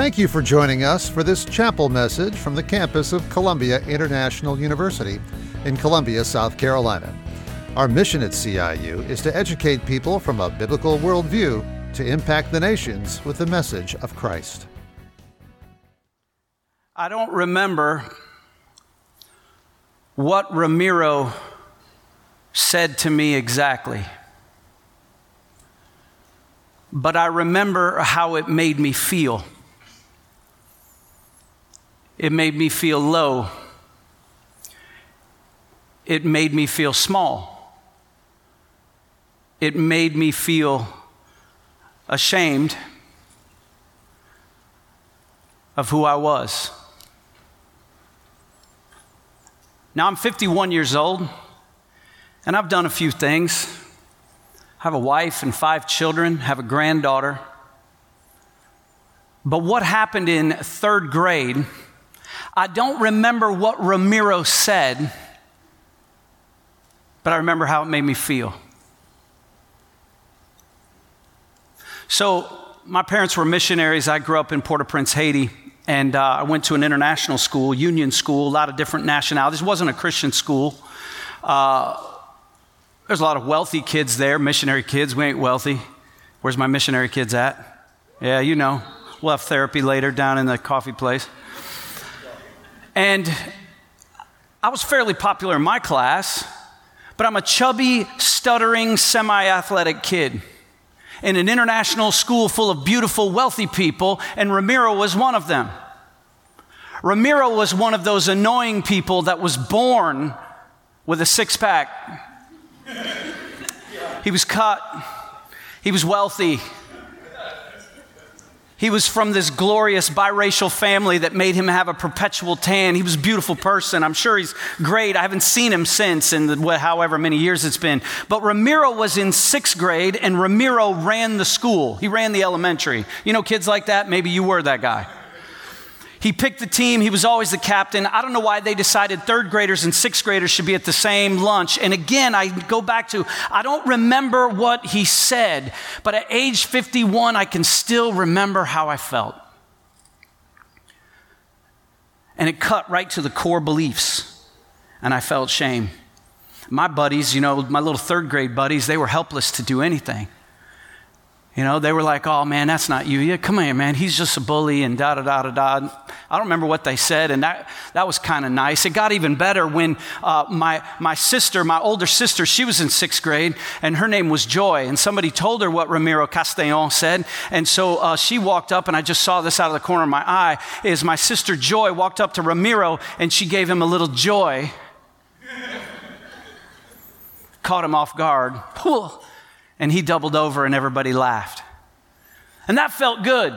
Thank you for joining us for this chapel message from the campus of Columbia International University in Columbia, South Carolina. Our mission at CIU is to educate people from a biblical worldview to impact the nations with the message of Christ. I don't remember what Ramiro said to me exactly, but I remember how it made me feel. It made me feel low. It made me feel small it made me feel ashamed of who I was. Now I'm 51 years old, and I've done a few things. I have a wife and five children, have a granddaughter. But what happened in third grade, I don't remember what Ramiro said, but I remember how it made me feel. So, my parents were missionaries. I grew up in Port au Prince, Haiti, and uh, I went to an international school, union school, a lot of different nationalities. It wasn't a Christian school. Uh, there's a lot of wealthy kids there, missionary kids. We ain't wealthy. Where's my missionary kids at? Yeah, you know. We'll have therapy later down in the coffee place. And I was fairly popular in my class, but I'm a chubby, stuttering, semi athletic kid in an international school full of beautiful, wealthy people, and Ramiro was one of them. Ramiro was one of those annoying people that was born with a six pack. He was cut, he was wealthy, he was from this glorious biracial family that made him have a perpetual tan. He was a beautiful person. I'm sure he's great. I haven't seen him since in the, however many years it's been. But Ramiro was in sixth grade, and Ramiro ran the school. He ran the elementary. You know, kids like that? Maybe you were that guy. He picked the team. He was always the captain. I don't know why they decided third graders and sixth graders should be at the same lunch. And again, I go back to I don't remember what he said, but at age 51, I can still remember how I felt. And it cut right to the core beliefs, and I felt shame. My buddies, you know, my little third grade buddies, they were helpless to do anything. You know, they were like, oh man, that's not you. Yeah, come here, man. He's just a bully and da da da da da. I don't remember what they said, and that, that was kind of nice. It got even better when uh, my, my sister, my older sister, she was in sixth grade, and her name was Joy, and somebody told her what Ramiro Castellon said. And so uh, she walked up, and I just saw this out of the corner of my eye, is my sister Joy walked up to Ramiro, and she gave him a little joy. Caught him off guard and he doubled over and everybody laughed. And that felt good.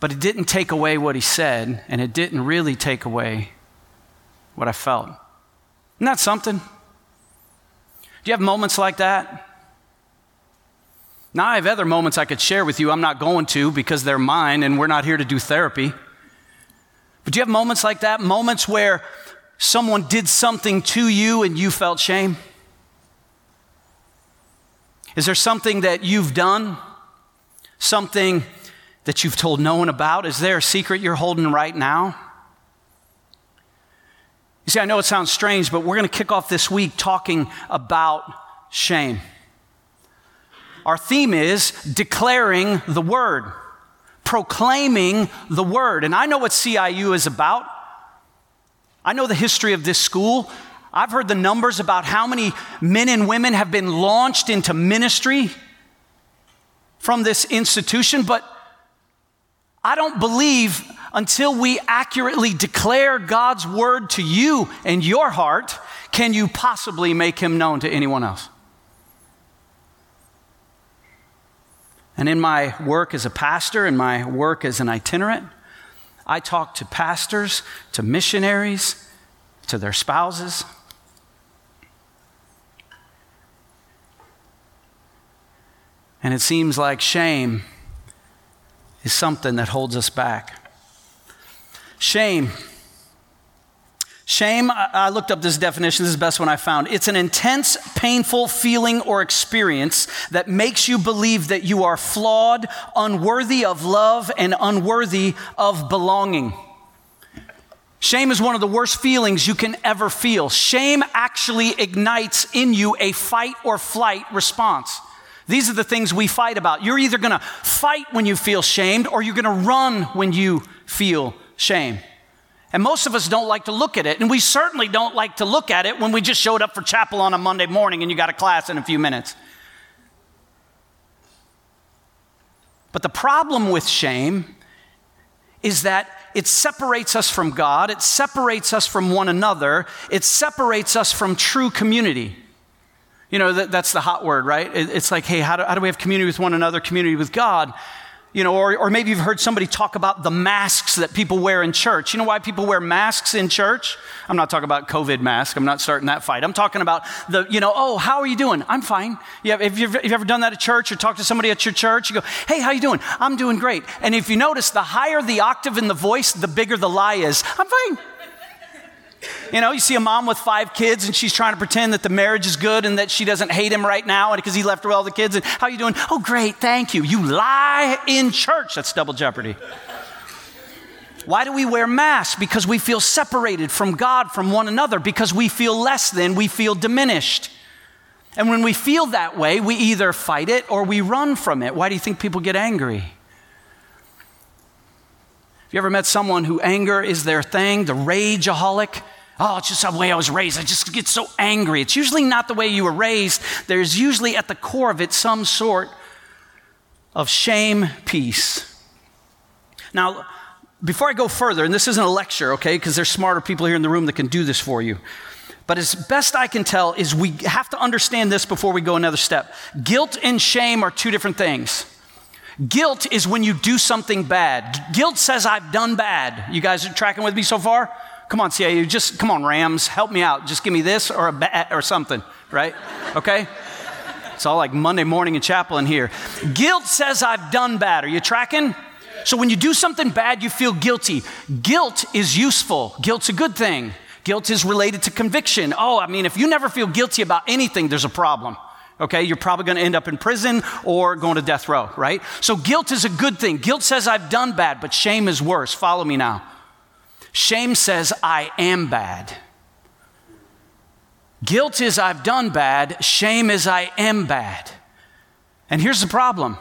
But it didn't take away what he said, and it didn't really take away what I felt. Isn't that something? Do you have moments like that? Now, I have other moments I could share with you. I'm not going to because they're mine and we're not here to do therapy. But do you have moments like that? Moments where someone did something to you and you felt shame? Is there something that you've done? Something that you've told no one about? Is there a secret you're holding right now? You see, I know it sounds strange, but we're going to kick off this week talking about shame. Our theme is declaring the word, proclaiming the word. And I know what CIU is about. I know the history of this school. I've heard the numbers about how many men and women have been launched into ministry from this institution, but I don't believe until we accurately declare God's word to you and your heart can you possibly make him known to anyone else. And in my work as a pastor and my work as an itinerant, I talk to pastors, to missionaries, to their spouses. And it seems like shame is something that holds us back. Shame. Shame, I looked up this definition, this is the best one I found. It's an intense, painful feeling or experience that makes you believe that you are flawed, unworthy of love, and unworthy of belonging. Shame is one of the worst feelings you can ever feel. Shame actually ignites in you a fight or flight response. These are the things we fight about. You're either gonna fight when you feel shamed or you're gonna run when you feel shame. And most of us don't like to look at it. And we certainly don't like to look at it when we just showed up for chapel on a Monday morning and you got a class in a few minutes. But the problem with shame is that it separates us from God, it separates us from one another, it separates us from true community. You know, that, that's the hot word, right? It, it's like, hey, how do, how do we have community with one another, community with God? You know, or, or maybe you've heard somebody talk about the masks that people wear in church. You know why people wear masks in church? I'm not talking about COVID mask. I'm not starting that fight. I'm talking about the, you know, oh, how are you doing? I'm fine. Yeah, have you, ever, have you ever done that at church or talked to somebody at your church? You go, hey, how you doing? I'm doing great. And if you notice, the higher the octave in the voice, the bigger the lie is. I'm fine. You know, you see a mom with five kids and she's trying to pretend that the marriage is good and that she doesn't hate him right now because he left her all the kids. And how are you doing? Oh, great, thank you. You lie in church. That's double jeopardy. Why do we wear masks? Because we feel separated from God, from one another, because we feel less than, we feel diminished. And when we feel that way, we either fight it or we run from it. Why do you think people get angry? Have you ever met someone who anger is their thing, the rageaholic? Oh, it's just the way I was raised. I just get so angry. It's usually not the way you were raised. There's usually at the core of it some sort of shame piece. Now, before I go further, and this isn't a lecture, okay, because there's smarter people here in the room that can do this for you. But as best I can tell, is we have to understand this before we go another step. Guilt and shame are two different things. Guilt is when you do something bad. Guilt says, I've done bad. You guys are tracking with me so far? Come on, CIU, just come on, Rams, help me out. Just give me this or a bat or something, right? Okay? It's all like Monday morning in chapel in here. Guilt says I've done bad. Are you tracking? So when you do something bad, you feel guilty. Guilt is useful. Guilt's a good thing. Guilt is related to conviction. Oh, I mean, if you never feel guilty about anything, there's a problem. Okay, you're probably to end up in prison or going to death row, right? So guilt is a good thing. Guilt says I've done bad, but shame is worse. Follow me now. Shame says, I am bad. Guilt is, I've done bad. Shame is, I am bad. And here's the problem.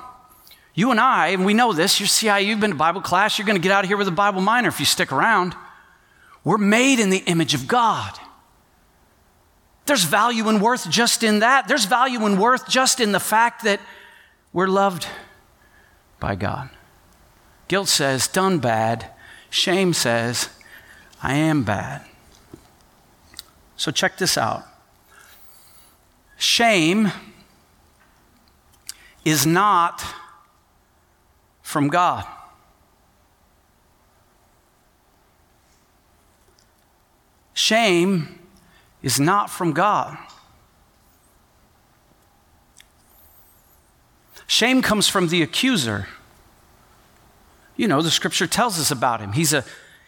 You and I, and we know this, you're CIU, you've been to Bible class, you're going to get out of here with a Bible minor if you stick around. We're made in the image of God. There's value and worth just in that. There's value and worth just in the fact that we're loved by God. Guilt says, done bad. Shame says, I am bad. So check this out. Shame is not from God. Shame is not from God. Shame comes from the accuser. You know, the scripture tells us about him. He's a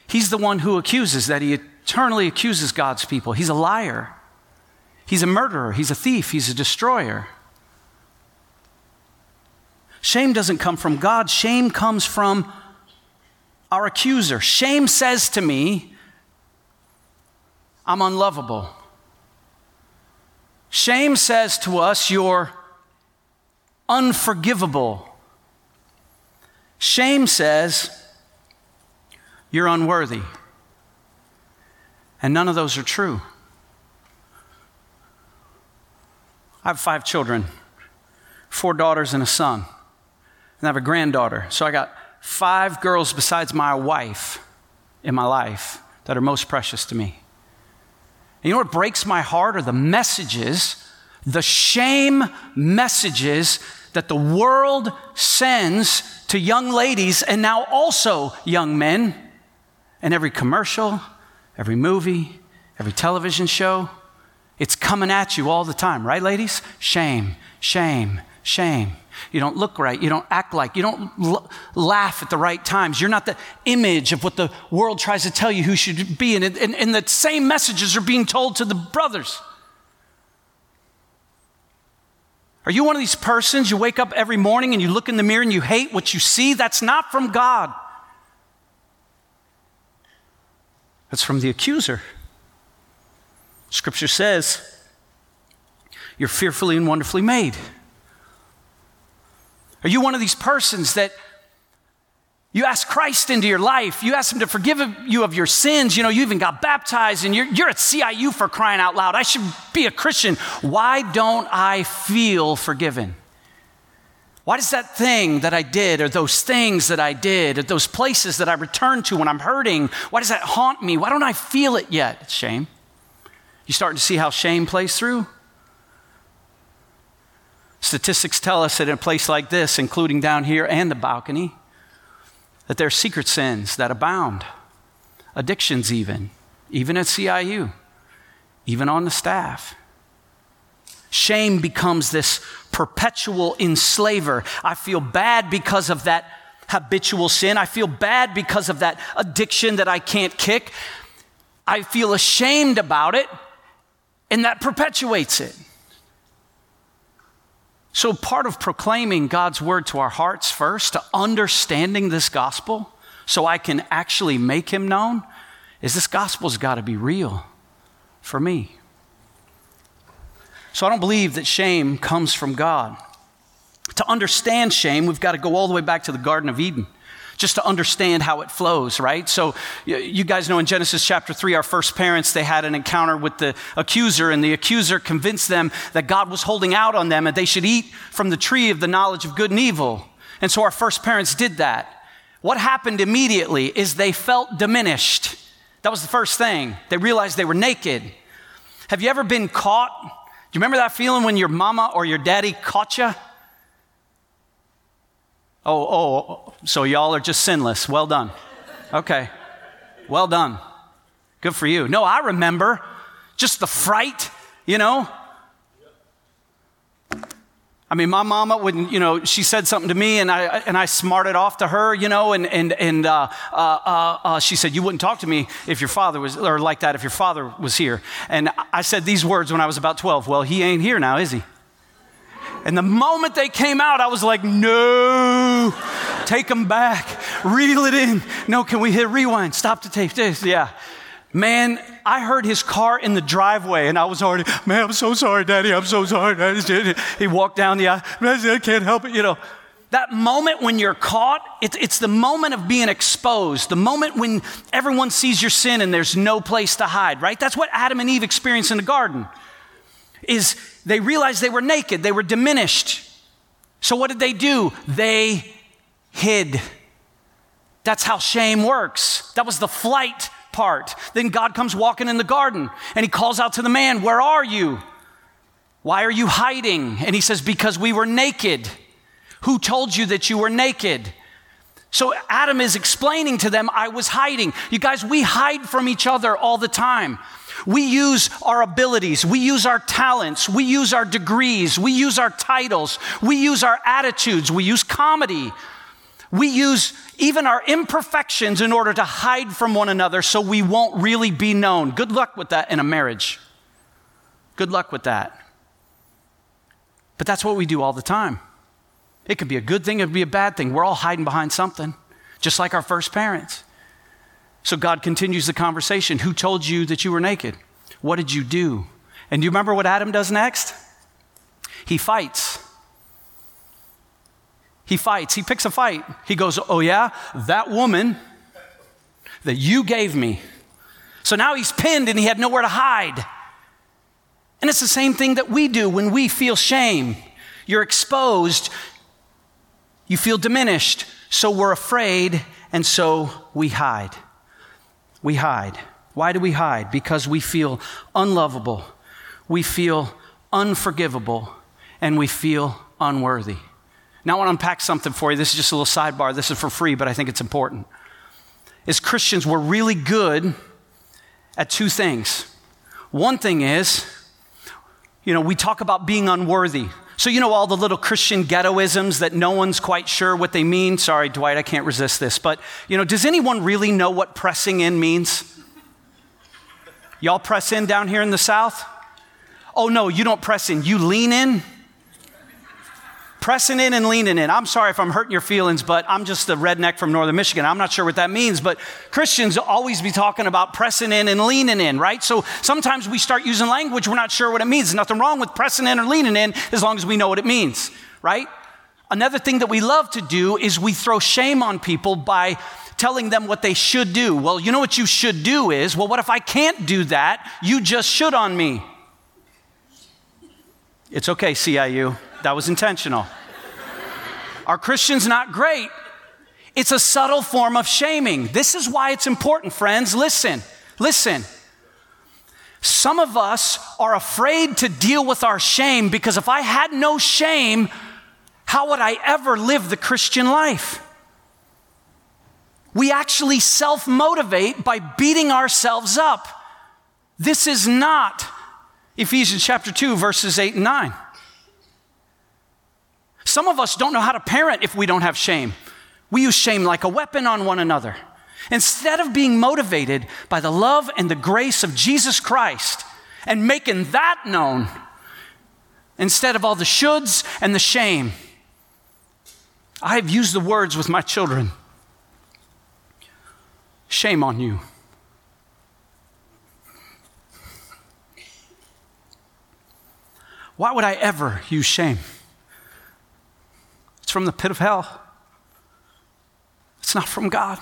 He's the one who accuses, that he eternally accuses God's people. He's a liar. He's a murderer. He's a thief. He's a destroyer. Shame doesn't come from God, shame comes from our accuser. Shame says to me, I'm unlovable. Shame says to us, You're unforgivable. Shame says, you're unworthy. And none of those are true. I have five children four daughters and a son. And I have a granddaughter. So I got five girls besides my wife in my life that are most precious to me. And you know what breaks my heart are the messages, the shame messages that the world sends to young ladies and now also young men and every commercial, every movie, every television show, it's coming at you all the time, right, ladies? Shame, shame, shame. You don't look right. You don't act like. You don't l- laugh at the right times. You're not the image of what the world tries to tell you who should be. And, and, and the same messages are being told to the brothers. Are you one of these persons you wake up every morning and you look in the mirror and you hate what you see? That's not from God. That's from the accuser. Scripture says, You're fearfully and wonderfully made. Are you one of these persons that you ask Christ into your life. You ask Him to forgive you of your sins. You know, you even got baptized and you're, you're at CIU for crying out loud. I should be a Christian. Why don't I feel forgiven? Why does that thing that I did, or those things that I did, or those places that I return to when I'm hurting, why does that haunt me? Why don't I feel it yet? It's shame. You starting to see how shame plays through? Statistics tell us that in a place like this, including down here and the balcony, that there are secret sins that abound, addictions, even, even at CIU, even on the staff. Shame becomes this perpetual enslaver. I feel bad because of that habitual sin. I feel bad because of that addiction that I can't kick. I feel ashamed about it, and that perpetuates it. So, part of proclaiming God's word to our hearts first, to understanding this gospel, so I can actually make him known, is this gospel's got to be real for me. So, I don't believe that shame comes from God. To understand shame, we've got to go all the way back to the Garden of Eden just to understand how it flows, right? So, you guys know in Genesis chapter 3, our first parents, they had an encounter with the accuser, and the accuser convinced them that God was holding out on them and they should eat from the tree of the knowledge of good and evil. And so, our first parents did that. What happened immediately is they felt diminished. That was the first thing. They realized they were naked. Have you ever been caught? You remember that feeling when your mama or your daddy caught you? Oh, oh, so y'all are just sinless. Well done. Okay. Well done. Good for you. No, I remember just the fright, you know. I mean, my mama wouldn't, you know, she said something to me and I, and I smarted off to her, you know, and, and, and uh, uh, uh, uh she said, You wouldn't talk to me if your father was, or like that if your father was here. And I said these words when I was about 12. Well, he ain't here now, is he? And the moment they came out, I was like, no, take them back, reel it in. No, can we hit rewind? Stop the tape. This, yeah. Man, I heard his car in the driveway and I was already, man, I'm so sorry, Daddy. I'm so sorry. Daddy. He walked down the aisle. I can't help it, you know. That moment when you're caught, it's, it's the moment of being exposed, the moment when everyone sees your sin and there's no place to hide, right? That's what Adam and Eve experienced in the garden is they realized they were naked, they were diminished. So what did they do? They hid. That's how shame works. That was the flight part. Then God comes walking in the garden and he calls out to the man, Where are you? Why are you hiding? And he says, Because we were naked. Who told you that you were naked? So Adam is explaining to them, I was hiding. You guys, we hide from each other all the time. We use our abilities, we use our talents, we use our degrees, we use our titles, we use our attitudes, we use comedy. We use even our imperfections in order to hide from one another so we won't really be known. Good luck with that in a marriage. Good luck with that. But that's what we do all the time. It could be a good thing, it could be a bad thing. We're all hiding behind something, just like our first parents. So God continues the conversation. Who told you that you were naked? What did you do? And do you remember what Adam does next? He fights. He fights. He picks a fight. He goes, Oh, yeah, that woman that you gave me. So now he's pinned and he had nowhere to hide. And it's the same thing that we do when we feel shame. You're exposed, you feel diminished, so we're afraid, and so we hide we hide. Why do we hide? Because we feel unlovable, we feel unforgivable, and we feel unworthy. Now, I want to unpack something for you. This is just a little sidebar. This is for free, but I think it's important. As Christians, we're really good at two things. One thing is, you know, we talk about being unworthy. So, you know, all the little Christian ghettoisms that no one's quite sure what they mean. Sorry, Dwight, I can't resist this. But, you know, does anyone really know what pressing in means? Y'all press in down here in the South? Oh, no, you don't press in, you lean in pressing in and leaning in. I'm sorry if I'm hurting your feelings, but I'm just a redneck from northern Michigan. I'm not sure what that means, but Christians always be talking about pressing in and leaning in, right? So sometimes we start using language we're not sure what it means. There's nothing wrong with pressing in or leaning in as long as we know what it means, right? Another thing that we love to do is we throw shame on people by telling them what they should do. Well, you know what you should do is, well, what if I can't do that? You just should on me. It's okay, CIU. That was intentional. Are Christians not great? It's a subtle form of shaming. This is why it's important, friends. Listen, listen. Some of us are afraid to deal with our shame because if I had no shame, how would I ever live the Christian life? We actually self motivate by beating ourselves up. This is not Ephesians chapter 2, verses 8 and 9. Some of us don't know how to parent if we don't have shame. We use shame like a weapon on one another. Instead of being motivated by the love and the grace of Jesus Christ and making that known, instead of all the shoulds and the shame, I have used the words with my children shame on you. Why would I ever use shame? It's from the pit of hell. It's not from God.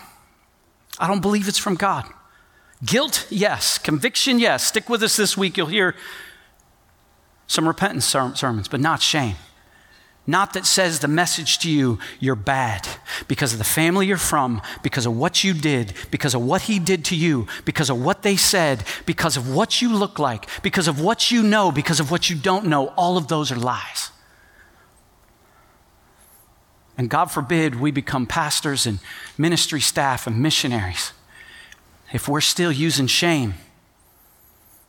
I don't believe it's from God. Guilt, yes. Conviction, yes. Stick with us this week. You'll hear some repentance sermons, but not shame. Not that says the message to you, you're bad because of the family you're from, because of what you did, because of what he did to you, because of what they said, because of what you look like, because of what you know, because of what you don't know. All of those are lies. And God forbid we become pastors and ministry staff and missionaries if we're still using shame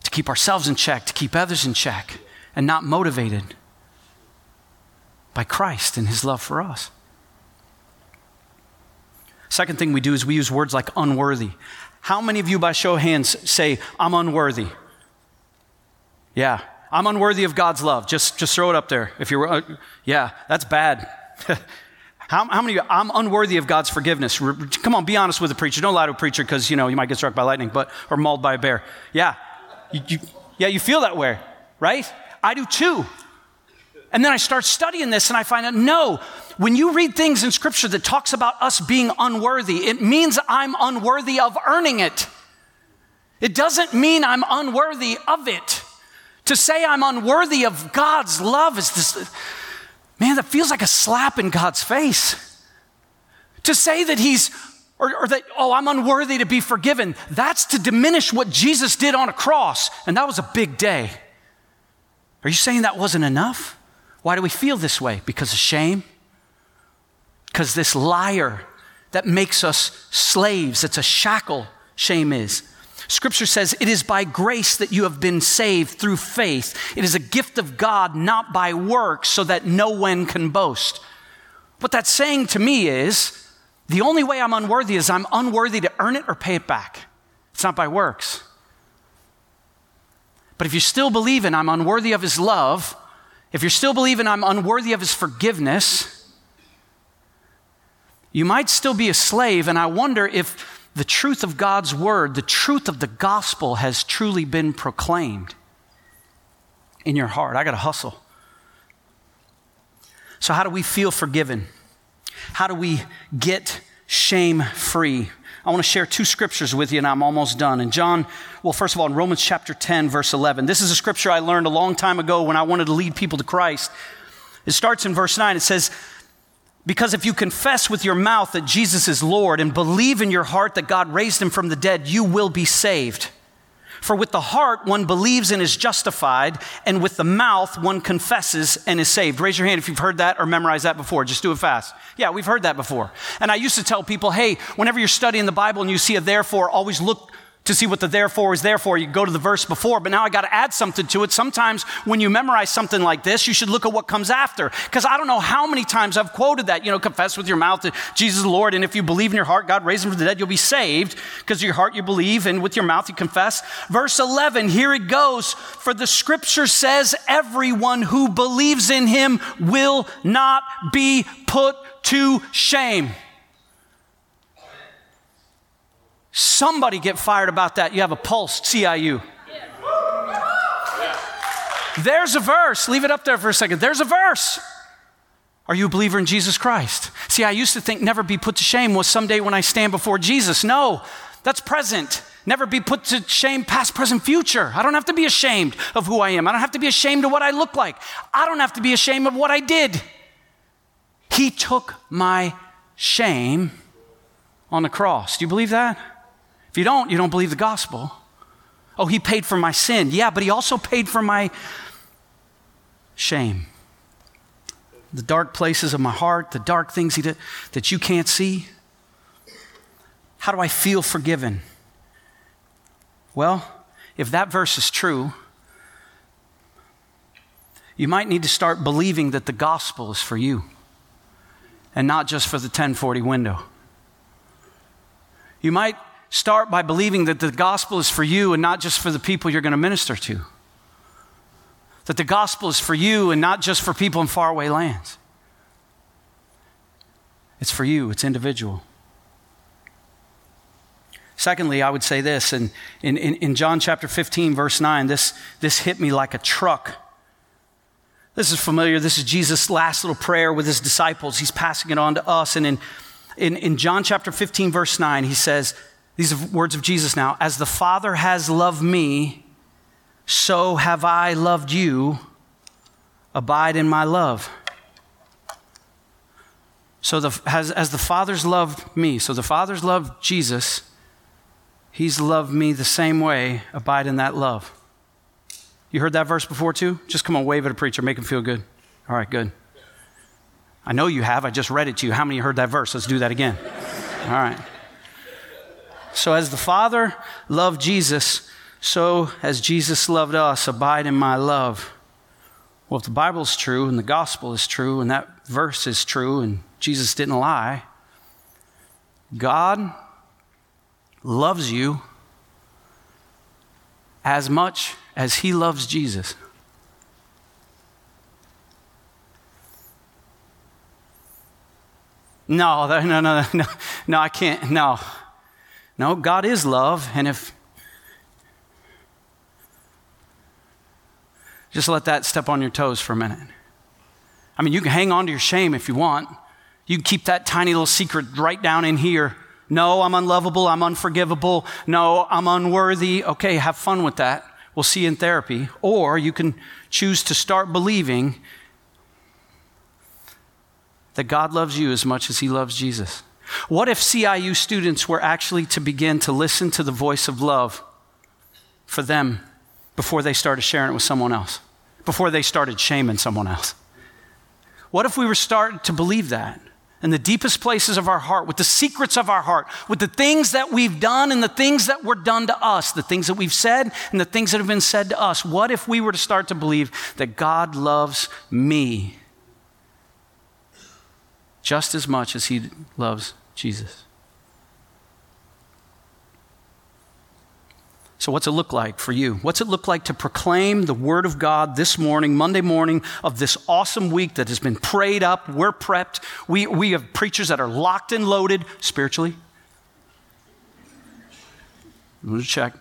to keep ourselves in check, to keep others in check, and not motivated by Christ and his love for us. Second thing we do is we use words like unworthy. How many of you, by show of hands, say, I'm unworthy? Yeah, I'm unworthy of God's love. Just, just throw it up there. If you're, uh, yeah, that's bad. How, how many I'm unworthy of God's forgiveness? Come on, be honest with the preacher. Don't lie to a preacher because, you know, you might get struck by lightning but, or mauled by a bear. Yeah. You, you, yeah, you feel that way, right? I do too. And then I start studying this and I find out no, when you read things in scripture that talks about us being unworthy, it means I'm unworthy of earning it. It doesn't mean I'm unworthy of it. To say I'm unworthy of God's love is this Man, that feels like a slap in God's face. To say that He's, or, or, that, oh, I'm unworthy to be forgiven, that's to diminish what Jesus did on a cross. And that was a big day. Are you saying that wasn't enough? Why do we feel this way? Because of shame? Because this liar that makes us slaves, it's a shackle, shame is. Scripture says, It is by grace that you have been saved through faith. It is a gift of God, not by works, so that no one can boast. What that's saying to me is the only way I'm unworthy is I'm unworthy to earn it or pay it back. It's not by works. But if you still believe in I'm unworthy of His love, if you're still believing I'm unworthy of His forgiveness, you might still be a slave, and I wonder if the truth of God's word, the truth of the gospel has truly been proclaimed in your heart. I got to hustle. So, how do we feel forgiven? How do we get shame free? I want to share two scriptures with you, and I'm almost done. In John, well, first of all, in Romans chapter 10, verse 11, this is a scripture I learned a long time ago when I wanted to lead people to Christ. It starts in verse 9. It says, because if you confess with your mouth that Jesus is Lord and believe in your heart that God raised him from the dead, you will be saved. For with the heart one believes and is justified, and with the mouth one confesses and is saved. Raise your hand if you've heard that or memorized that before. Just do it fast. Yeah, we've heard that before. And I used to tell people, hey, whenever you're studying the Bible and you see a therefore, always look to see what the therefore is there for. You go to the verse before, but now I got to add something to it. Sometimes when you memorize something like this, you should look at what comes after. Because I don't know how many times I've quoted that, you know, confess with your mouth that Jesus is Lord, and if you believe in your heart, God raised him from the dead, you'll be saved. Because your heart you believe, and with your mouth you confess. Verse 11, here it goes. For the scripture says, everyone who believes in him will not be put to shame. Somebody get fired about that. You have a pulse, CIU. There's a verse. Leave it up there for a second. There's a verse. Are you a believer in Jesus Christ? See, I used to think never be put to shame was someday when I stand before Jesus. No, that's present. Never be put to shame, past, present, future. I don't have to be ashamed of who I am. I don't have to be ashamed of what I look like. I don't have to be ashamed of what I did. He took my shame on the cross. Do you believe that? If you don't, you don't believe the gospel. Oh, he paid for my sin. Yeah, but he also paid for my shame. The dark places of my heart, the dark things he did, that you can't see. How do I feel forgiven? Well, if that verse is true, you might need to start believing that the gospel is for you and not just for the 1040 window. You might start by believing that the gospel is for you and not just for the people you're going to minister to. That the gospel is for you and not just for people in faraway lands. It's for you, it's individual. Secondly, I would say this, and in, in, in John chapter 15, verse 9, this, this hit me like a truck. This is familiar. This is Jesus' last little prayer with his disciples. He's passing it on to us. And in, in, in John chapter 15, verse 9, he says, these are words of Jesus now. As the Father has loved me, so have I loved you. Abide in my love. So, the, as, as the Father's loved me, so the Father's loved Jesus, He's loved me the same way. Abide in that love. You heard that verse before too? Just come on, wave at a preacher, make him feel good. All right, good. I know you have. I just read it to you. How many heard that verse? Let's do that again. All right. So, as the Father loved Jesus, so as Jesus loved us, abide in my love. Well, if the Bible is true and the gospel is true and that verse is true and Jesus didn't lie, God loves you as much as he loves Jesus. No, no, no, no, no, I can't, no. No, God is love, and if just let that step on your toes for a minute. I mean, you can hang on to your shame if you want. You can keep that tiny little secret right down in here. No, I'm unlovable. I'm unforgivable. No, I'm unworthy. Okay, have fun with that. We'll see you in therapy. Or you can choose to start believing that God loves you as much as he loves Jesus. What if CIU students were actually to begin to listen to the voice of love for them before they started sharing it with someone else, before they started shaming someone else? What if we were starting to believe that in the deepest places of our heart, with the secrets of our heart, with the things that we've done and the things that were done to us, the things that we've said and the things that have been said to us? What if we were to start to believe that God loves me just as much as he loves Jesus. So, what's it look like for you? What's it look like to proclaim the Word of God this morning, Monday morning of this awesome week that has been prayed up? We're prepped. We, we have preachers that are locked and loaded spiritually. Me check.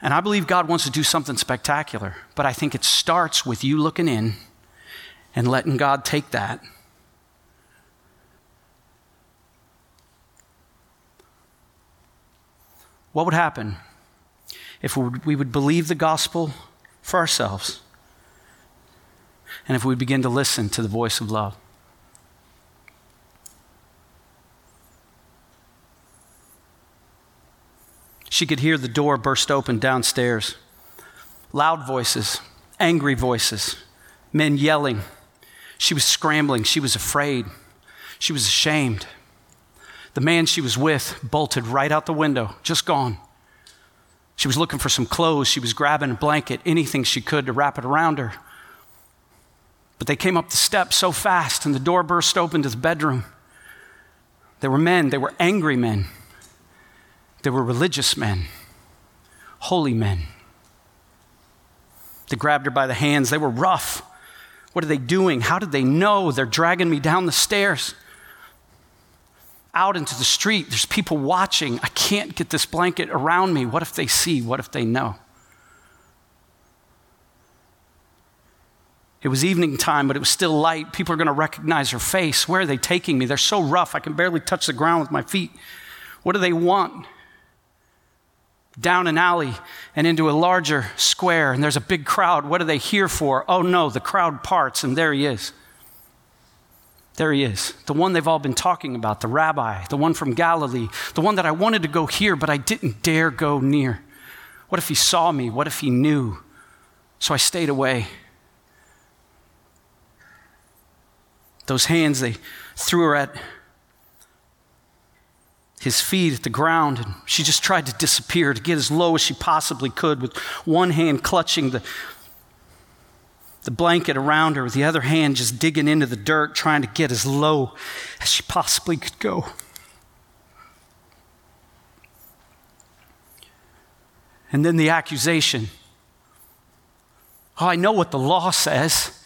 And I believe God wants to do something spectacular, but I think it starts with you looking in and letting God take that What would happen if we would believe the gospel for ourselves and if we begin to listen to the voice of love? She could hear the door burst open downstairs. Loud voices, angry voices, men yelling. She was scrambling. She was afraid. She was ashamed. The man she was with bolted right out the window, just gone. She was looking for some clothes. She was grabbing a blanket, anything she could to wrap it around her. But they came up the steps so fast, and the door burst open to the bedroom. There were men, they were angry men, they were religious men, holy men. They grabbed her by the hands. They were rough. What are they doing? How did they know? They're dragging me down the stairs out into the street. There's people watching. I can't get this blanket around me. What if they see? What if they know? It was evening time, but it was still light. People are going to recognize her face. Where are they taking me? They're so rough, I can barely touch the ground with my feet. What do they want? Down an alley and into a larger square, and there's a big crowd. What are they here for? Oh no, the crowd parts, and there he is. There he is, the one they've all been talking about, the rabbi, the one from Galilee, the one that I wanted to go hear, but I didn't dare go near. What if he saw me? What if he knew? So I stayed away. Those hands, they threw her at his feet at the ground, and she just tried to disappear, to get as low as she possibly could, with one hand clutching the, the blanket around her, with the other hand just digging into the dirt, trying to get as low as she possibly could go. And then the accusation. Oh, I know what the law says.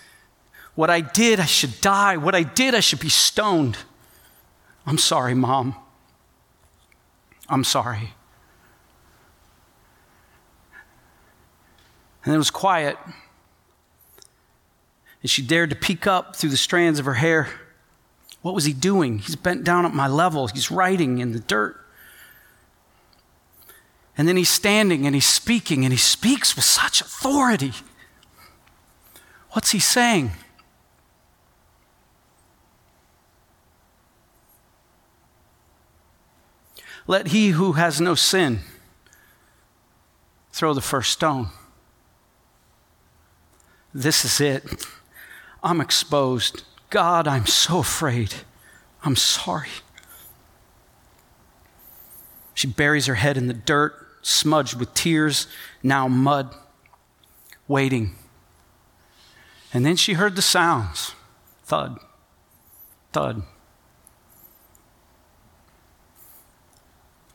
What I did, I should die. What I did, I should be stoned. I'm sorry, Mom. I'm sorry. And it was quiet and she dared to peek up through the strands of her hair. What was he doing? He's bent down at my level. He's writing in the dirt. And then he's standing and he's speaking, and he speaks with such authority. What's he saying? Let he who has no sin throw the first stone. This is it. I'm exposed. God, I'm so afraid. I'm sorry. She buries her head in the dirt, smudged with tears, now mud, waiting. And then she heard the sounds thud, thud.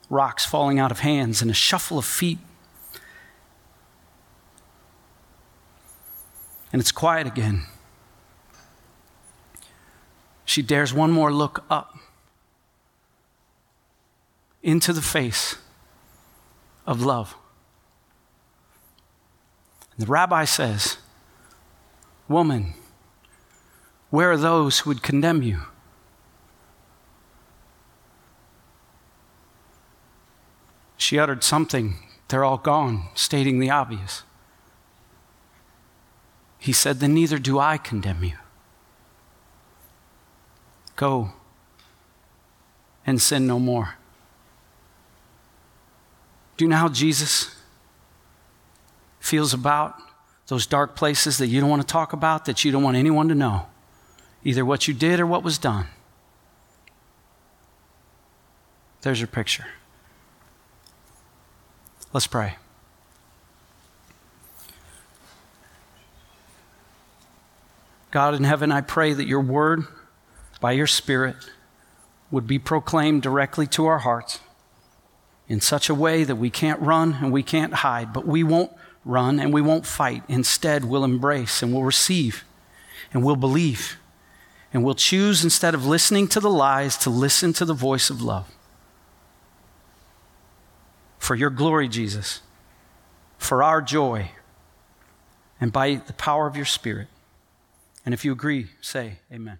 Rocks falling out of hands and a shuffle of feet. And it's quiet again. She dares one more look up into the face of love. And the rabbi says, Woman, where are those who would condemn you? She uttered something, they're all gone, stating the obvious. He said, Then neither do I condemn you. Go and sin no more. Do you know how Jesus feels about those dark places that you don't want to talk about, that you don't want anyone to know? Either what you did or what was done. There's your picture. Let's pray. God in heaven, I pray that your word by your Spirit would be proclaimed directly to our hearts in such a way that we can't run and we can't hide, but we won't run and we won't fight. Instead, we'll embrace and we'll receive and we'll believe and we'll choose instead of listening to the lies to listen to the voice of love. For your glory, Jesus, for our joy, and by the power of your Spirit. And if you agree, say amen.